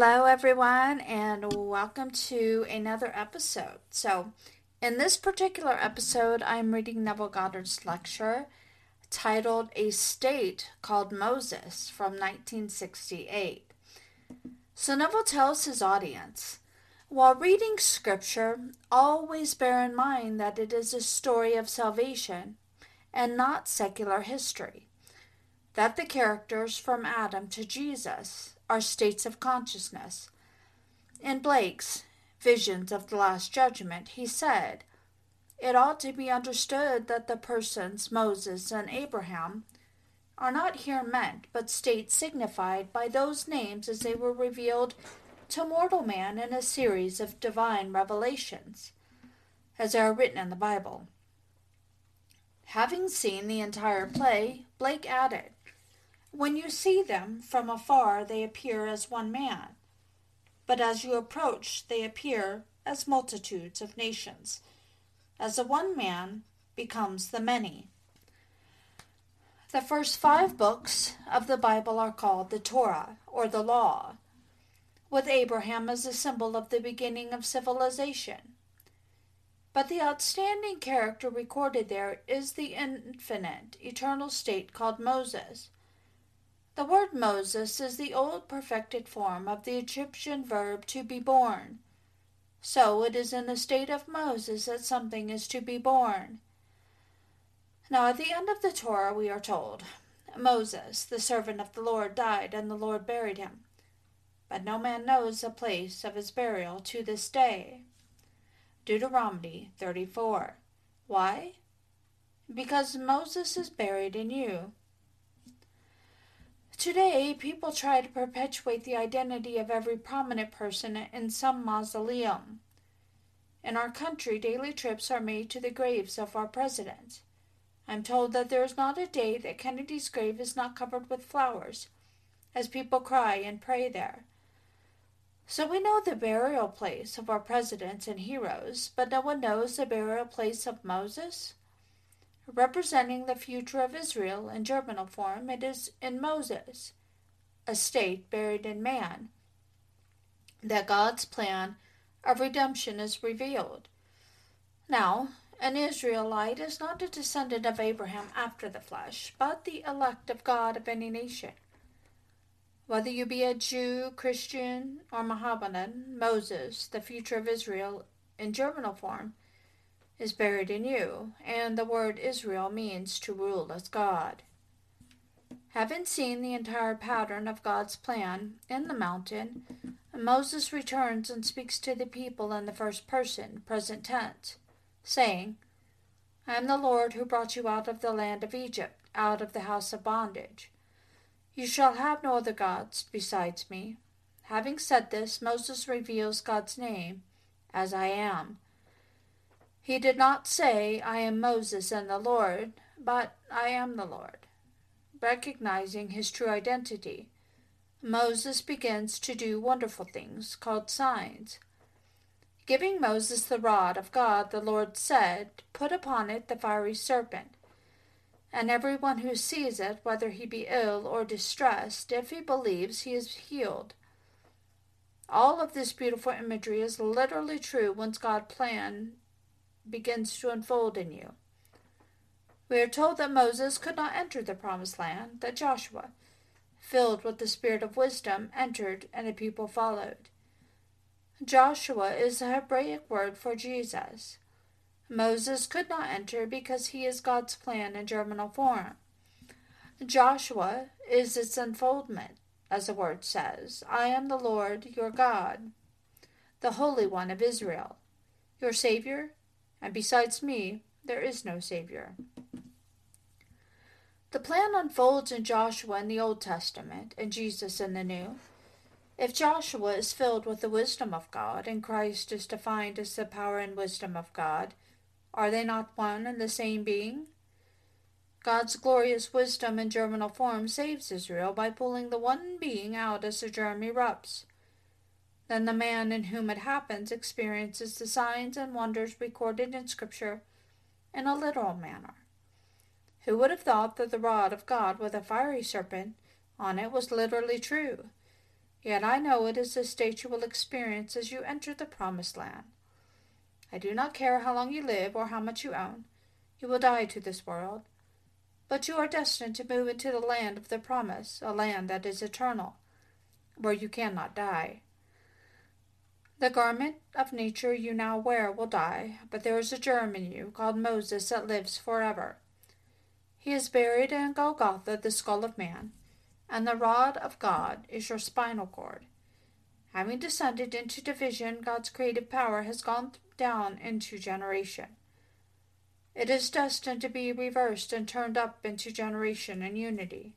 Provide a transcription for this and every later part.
Hello, everyone, and welcome to another episode. So, in this particular episode, I'm reading Neville Goddard's lecture titled A State Called Moses from 1968. So, Neville tells his audience while reading scripture, always bear in mind that it is a story of salvation and not secular history, that the characters from Adam to Jesus are states of consciousness. In Blake's Visions of the Last Judgment, he said, It ought to be understood that the persons Moses and Abraham are not here meant, but states signified by those names as they were revealed to mortal man in a series of divine revelations, as they are written in the Bible. Having seen the entire play, Blake added, when you see them from afar, they appear as one man, but as you approach, they appear as multitudes of nations, as the one man becomes the many. The first five books of the Bible are called the Torah, or the Law, with Abraham as a symbol of the beginning of civilization. But the outstanding character recorded there is the infinite, eternal state called Moses the word Moses is the old perfected form of the Egyptian verb to be born. So it is in the state of Moses that something is to be born. Now, at the end of the Torah, we are told Moses, the servant of the Lord, died, and the Lord buried him. But no man knows the place of his burial to this day. Deuteronomy 34. Why? Because Moses is buried in you. Today, people try to perpetuate the identity of every prominent person in some mausoleum. In our country, daily trips are made to the graves of our presidents. I'm told that there is not a day that Kennedy's grave is not covered with flowers, as people cry and pray there. So we know the burial place of our presidents and heroes, but no one knows the burial place of Moses? Representing the future of Israel in germinal form, it is in Moses, a state buried in man, that God's plan of redemption is revealed. Now, an Israelite is not a descendant of Abraham after the flesh, but the elect of God of any nation. Whether you be a Jew, Christian, or Mohammedan, Moses, the future of Israel in germinal form, is buried in you, and the word Israel means to rule as God. Having seen the entire pattern of God's plan in the mountain, Moses returns and speaks to the people in the first person, present tense, saying, I am the Lord who brought you out of the land of Egypt, out of the house of bondage. You shall have no other gods besides me. Having said this, Moses reveals God's name, as I am he did not say, I am Moses and the Lord, but I am the Lord. Recognizing his true identity, Moses begins to do wonderful things called signs. Giving Moses the rod of God, the Lord said, Put upon it the fiery serpent. And everyone who sees it, whether he be ill or distressed, if he believes, he is healed. All of this beautiful imagery is literally true once God planned begins to unfold in you. We are told that Moses could not enter the promised land, that Joshua, filled with the spirit of wisdom, entered and the people followed. Joshua is the Hebraic word for Jesus. Moses could not enter because he is God's plan in germinal form. Joshua is its unfoldment, as the word says I am the Lord your God, the Holy One of Israel, your Savior, and besides me, there is no Savior. The plan unfolds in Joshua in the Old Testament and Jesus in the New. If Joshua is filled with the wisdom of God and Christ is defined as the power and wisdom of God, are they not one and the same being? God's glorious wisdom in germinal form saves Israel by pulling the one being out as the germ erupts. Then the man in whom it happens experiences the signs and wonders recorded in Scripture in a literal manner. Who would have thought that the rod of God with a fiery serpent on it was literally true? Yet I know it is the state you will experience as you enter the promised land. I do not care how long you live or how much you own. You will die to this world. But you are destined to move into the land of the promise, a land that is eternal, where you cannot die. The garment of nature you now wear will die, but there is a germ in you called Moses that lives forever. He is buried in Golgotha, the skull of man, and the rod of God is your spinal cord. Having descended into division, God's creative power has gone down into generation. It is destined to be reversed and turned up into generation and unity.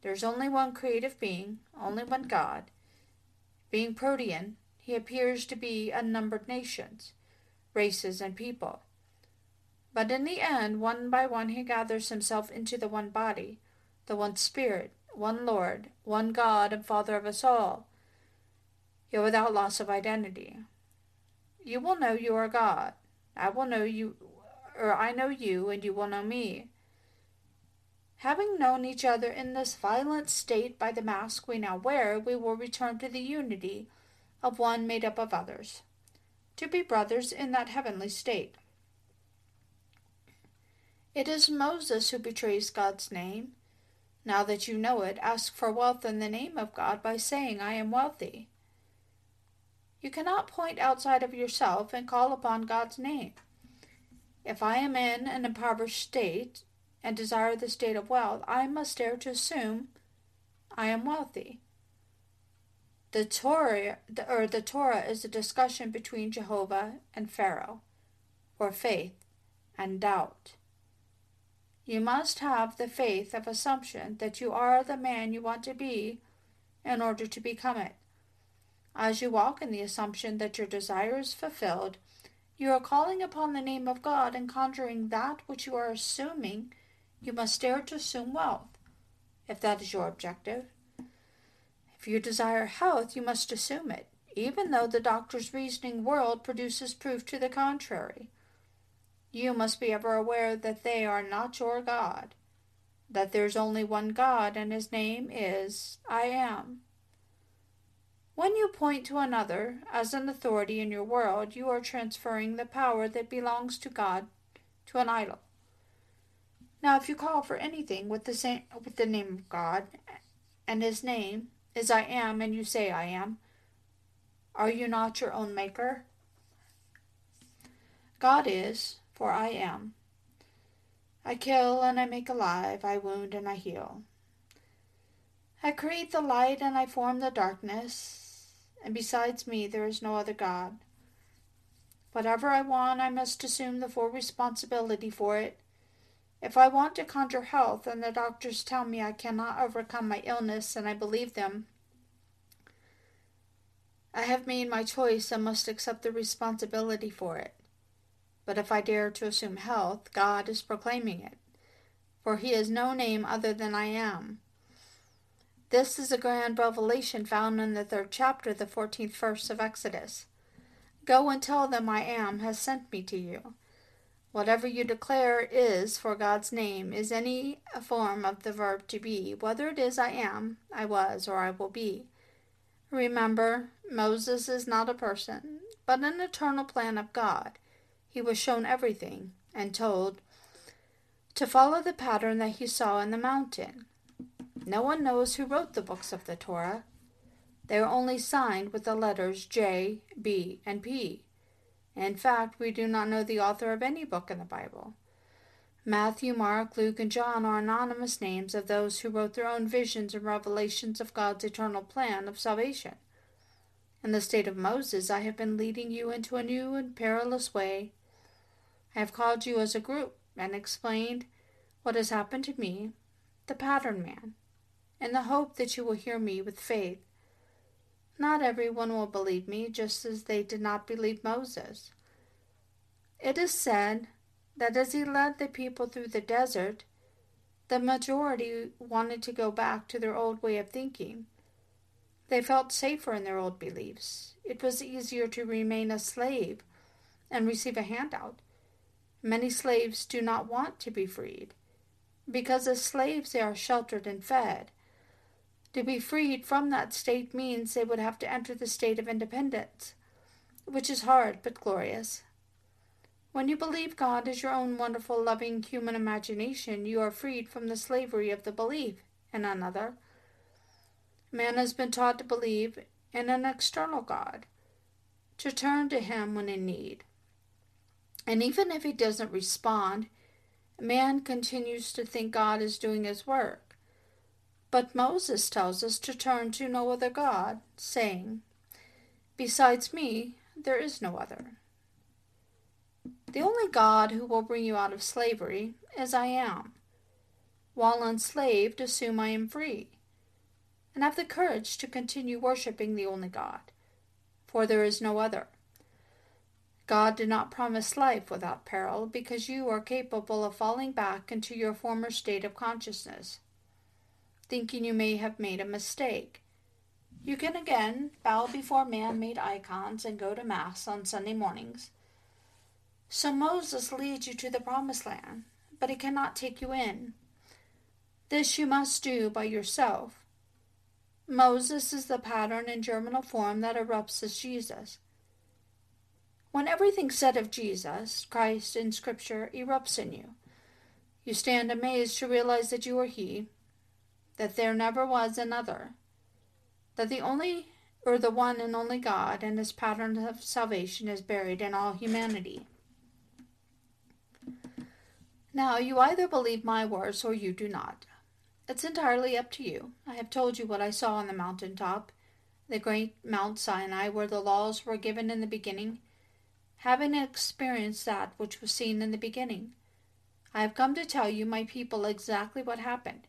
There is only one creative being, only one God. Being protean, he appears to be unnumbered nations, races, and people. But in the end, one by one, he gathers himself into the one body, the one Spirit, one Lord, one God and Father of us all, yet without loss of identity. You will know you are God. I will know you, or I know you, and you will know me. Having known each other in this violent state by the mask we now wear, we will return to the unity of one made up of others, to be brothers in that heavenly state. It is Moses who betrays God's name. Now that you know it, ask for wealth in the name of God by saying, I am wealthy. You cannot point outside of yourself and call upon God's name. If I am in an impoverished state and desire the state of wealth, I must dare to assume I am wealthy. The Torah, or the Torah is a discussion between Jehovah and Pharaoh, or faith and doubt. You must have the faith of assumption that you are the man you want to be in order to become it. As you walk in the assumption that your desire is fulfilled, you are calling upon the name of God and conjuring that which you are assuming. You must dare to assume wealth, if that is your objective. If you desire health, you must assume it, even though the doctor's reasoning world produces proof to the contrary. You must be ever aware that they are not your God, that there's only one God, and his name is I Am. When you point to another as an authority in your world, you are transferring the power that belongs to God to an idol. Now, if you call for anything with the same with the name of God, and His name is I am, and you say I am, are you not your own maker? God is, for I am. I kill and I make alive, I wound and I heal. I create the light and I form the darkness and besides me there is no other God. Whatever I want, I must assume the full responsibility for it. If I want to conjure health and the doctors tell me I cannot overcome my illness and I believe them, I have made my choice and must accept the responsibility for it. But if I dare to assume health, God is proclaiming it, for he has no name other than I am. This is a grand revelation found in the third chapter, the fourteenth verse of Exodus. Go and tell them I am has sent me to you. Whatever you declare is for God's name is any form of the verb to be, whether it is I am, I was, or I will be. Remember, Moses is not a person, but an eternal plan of God. He was shown everything and told to follow the pattern that he saw in the mountain. No one knows who wrote the books of the Torah. They are only signed with the letters J, B, and P. In fact, we do not know the author of any book in the Bible. Matthew, Mark, Luke, and John are anonymous names of those who wrote their own visions and revelations of God's eternal plan of salvation. In the state of Moses, I have been leading you into a new and perilous way. I have called you as a group and explained what has happened to me, the pattern man in the hope that you will hear me with faith. Not everyone will believe me, just as they did not believe Moses. It is said that as he led the people through the desert, the majority wanted to go back to their old way of thinking. They felt safer in their old beliefs. It was easier to remain a slave and receive a handout. Many slaves do not want to be freed. Because as slaves they are sheltered and fed. To be freed from that state means they would have to enter the state of independence, which is hard but glorious. When you believe God is your own wonderful, loving human imagination, you are freed from the slavery of the belief in another. Man has been taught to believe in an external God, to turn to Him when in need. And even if He doesn't respond, man continues to think God is doing His work. But Moses tells us to turn to no other God, saying, Besides me, there is no other. The only God who will bring you out of slavery is I am. While enslaved, assume I am free, and have the courage to continue worshiping the only God, for there is no other. God did not promise life without peril because you are capable of falling back into your former state of consciousness, thinking you may have made a mistake. You can again bow before man made icons and go to Mass on Sunday mornings so Moses leads you to the promised land, but he cannot take you in. This you must do by yourself. Moses is the pattern in germinal form that erupts as Jesus. When everything said of Jesus, Christ, in Scripture erupts in you, you stand amazed to realize that you are He, that there never was another, that the only or the one and only God and His pattern of salvation is buried in all humanity. Now, you either believe my words or you do not. It's entirely up to you. I have told you what I saw on the mountain top, the great Mount Sinai, where the laws were given in the beginning. Having experienced that which was seen in the beginning, I have come to tell you, my people, exactly what happened,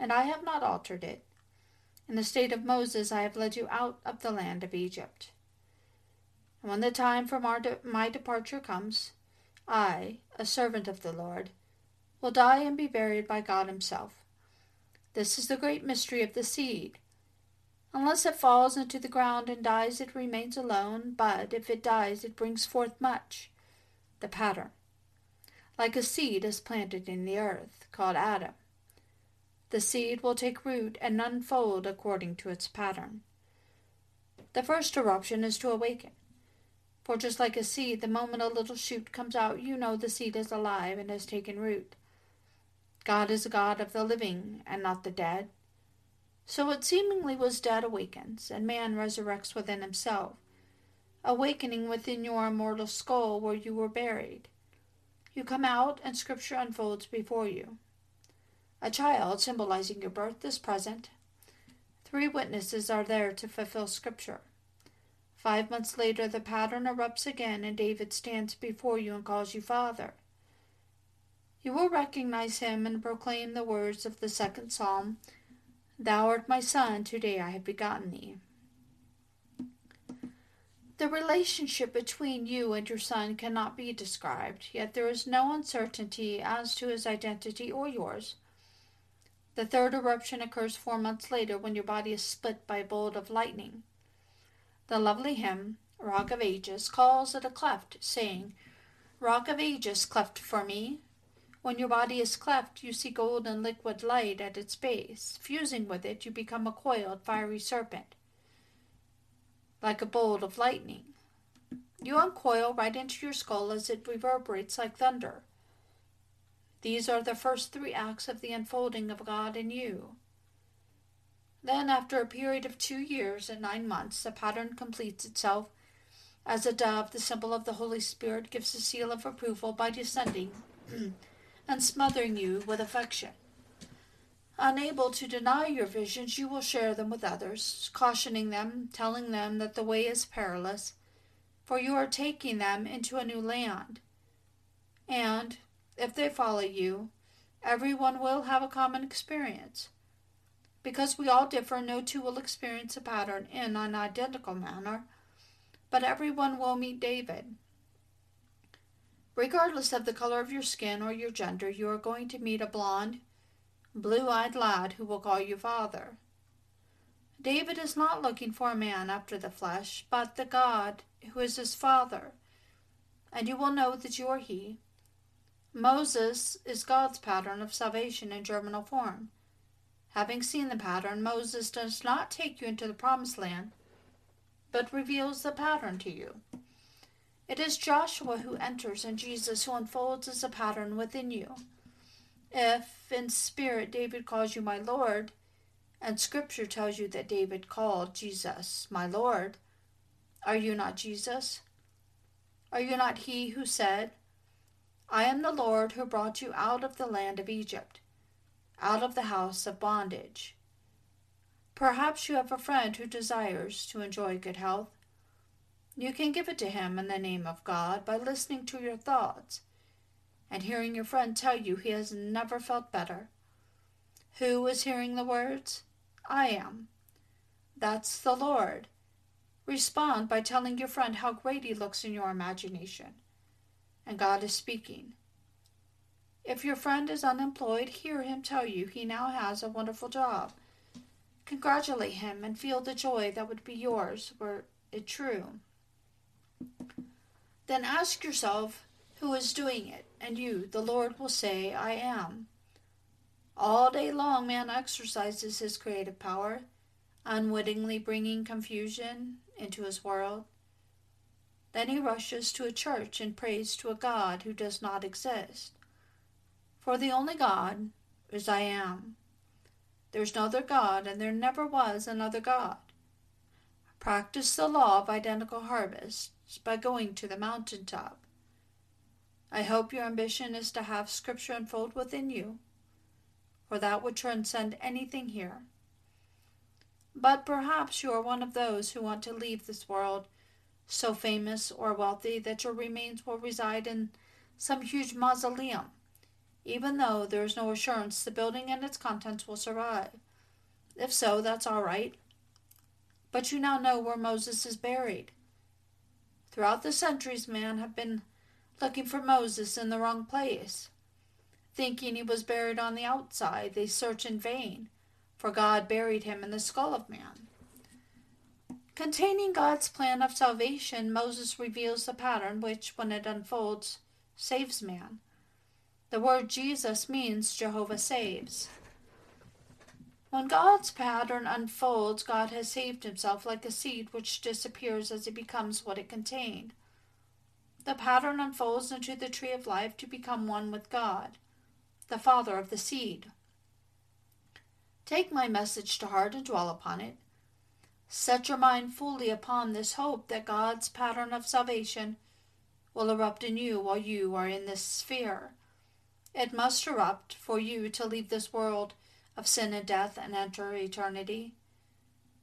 and I have not altered it. In the state of Moses, I have led you out of the land of Egypt. And when the time for my departure comes, I, a servant of the Lord, will die and be buried by God Himself. This is the great mystery of the seed. Unless it falls into the ground and dies, it remains alone, but if it dies, it brings forth much. The pattern. Like a seed is planted in the earth, called Adam. The seed will take root and unfold according to its pattern. The first eruption is to awaken. For just like a seed, the moment a little shoot comes out, you know the seed is alive and has taken root. God is a God of the living and not the dead. So what seemingly was dead awakens, and man resurrects within himself, awakening within your immortal skull where you were buried. You come out, and Scripture unfolds before you. A child symbolizing your birth is present. Three witnesses are there to fulfill Scripture. Five months later, the pattern erupts again, and David stands before you and calls you Father. You will recognize him and proclaim the words of the second psalm Thou art my son, today I have begotten thee. The relationship between you and your son cannot be described, yet there is no uncertainty as to his identity or yours. The third eruption occurs four months later when your body is split by a bolt of lightning. The lovely hymn, Rock of Ages, calls it a cleft, saying, Rock of Ages, cleft for me. When your body is cleft, you see golden liquid light at its base. Fusing with it, you become a coiled, fiery serpent, like a bolt of lightning. You uncoil right into your skull as it reverberates like thunder. These are the first three acts of the unfolding of God in you. Then, after a period of two years and nine months, the pattern completes itself as a dove, the symbol of the Holy Spirit, gives a seal of approval by descending and smothering you with affection. Unable to deny your visions, you will share them with others, cautioning them, telling them that the way is perilous, for you are taking them into a new land. And, if they follow you, everyone will have a common experience. Because we all differ, no two will experience a pattern in an identical manner, but everyone will meet David. Regardless of the color of your skin or your gender, you are going to meet a blond, blue eyed lad who will call you father. David is not looking for a man after the flesh, but the God who is his father, and you will know that you are he. Moses is God's pattern of salvation in germinal form Having seen the pattern, Moses does not take you into the promised land, but reveals the pattern to you. It is Joshua who enters and Jesus who unfolds as a pattern within you. If in spirit David calls you my Lord, and scripture tells you that David called Jesus my Lord, are you not Jesus? Are you not he who said, I am the Lord who brought you out of the land of Egypt, out of the house of bondage? Perhaps you have a friend who desires to enjoy good health. You can give it to him in the name of God by listening to your thoughts and hearing your friend tell you he has never felt better. Who is hearing the words? I am. That's the Lord. Respond by telling your friend how great he looks in your imagination. And God is speaking. If your friend is unemployed, hear him tell you he now has a wonderful job. Congratulate him and feel the joy that would be yours were it true. Then ask yourself who is doing it, and you, the Lord, will say, I am. All day long, man exercises his creative power, unwittingly bringing confusion into his world. Then he rushes to a church and prays to a God who does not exist. For the only God is I am. There's no other God, and there never was another God. Practice the law of identical harvests by going to the mountain top. I hope your ambition is to have Scripture unfold within you, for that would transcend anything here. But perhaps you are one of those who want to leave this world so famous or wealthy that your remains will reside in some huge mausoleum, even though there is no assurance the building and its contents will survive. If so, that's all right. But you now know where Moses is buried. Throughout the centuries, men have been looking for Moses in the wrong place. Thinking he was buried on the outside, they search in vain, for God buried him in the skull of man. Containing God's plan of salvation, Moses reveals the pattern which, when it unfolds, saves man. The word Jesus means Jehovah saves. When God's pattern unfolds, God has saved himself like a seed which disappears as it becomes what it contained. The pattern unfolds into the tree of life to become one with God, the Father of the seed. Take my message to heart and dwell upon it. Set your mind fully upon this hope that God's pattern of salvation will erupt in you while you are in this sphere. It must erupt for you to leave this world of sin and death and enter eternity.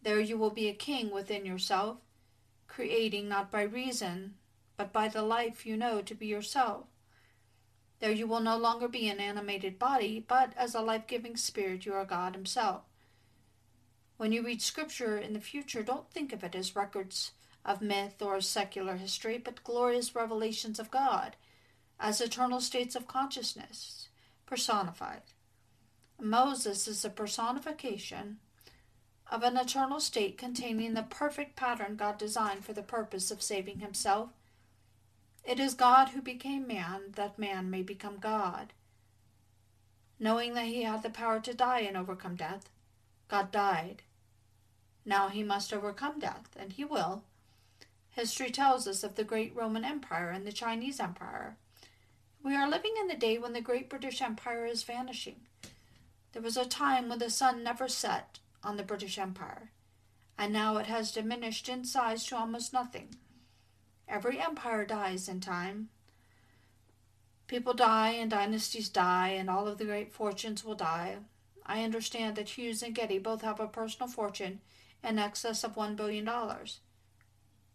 There you will be a king within yourself, creating not by reason, but by the life you know to be yourself. There you will no longer be an animated body, but as a life giving spirit, you are God Himself. When you read Scripture in the future, don't think of it as records of myth or secular history, but glorious revelations of God as eternal states of consciousness, personified. Moses is a personification of an eternal state containing the perfect pattern God designed for the purpose of saving Himself it is God who became man, that man may become God. Knowing that he had the power to die and overcome death, God died. Now he must overcome death, and he will. History tells us of the great Roman Empire and the Chinese Empire. We are living in the day when the great British Empire is vanishing. There was a time when the sun never set on the British Empire, and now it has diminished in size to almost nothing. Every empire dies in time. People die and dynasties die, and all of the great fortunes will die. I understand that Hughes and Getty both have a personal fortune in excess of $1 billion.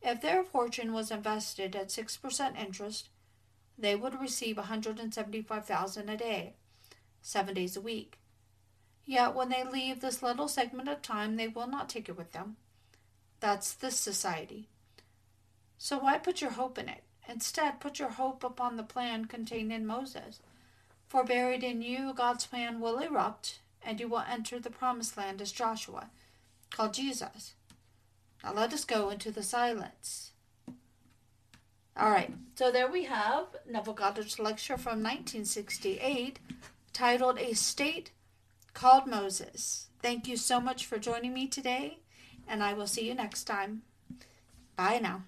If their fortune was invested at 6% interest, they would receive 175,000 a day, 7 days a week. Yet when they leave this little segment of time, they will not take it with them. That's this society. So why put your hope in it? Instead, put your hope upon the plan contained in Moses. For buried in you, God's plan will erupt, and you will enter the promised land as Joshua, called Jesus. Now let us go into the silence. All right, so there we have Neville Goddard's lecture from 1968 titled A State called Moses. Thank you so much for joining me today, and I will see you next time. Bye now.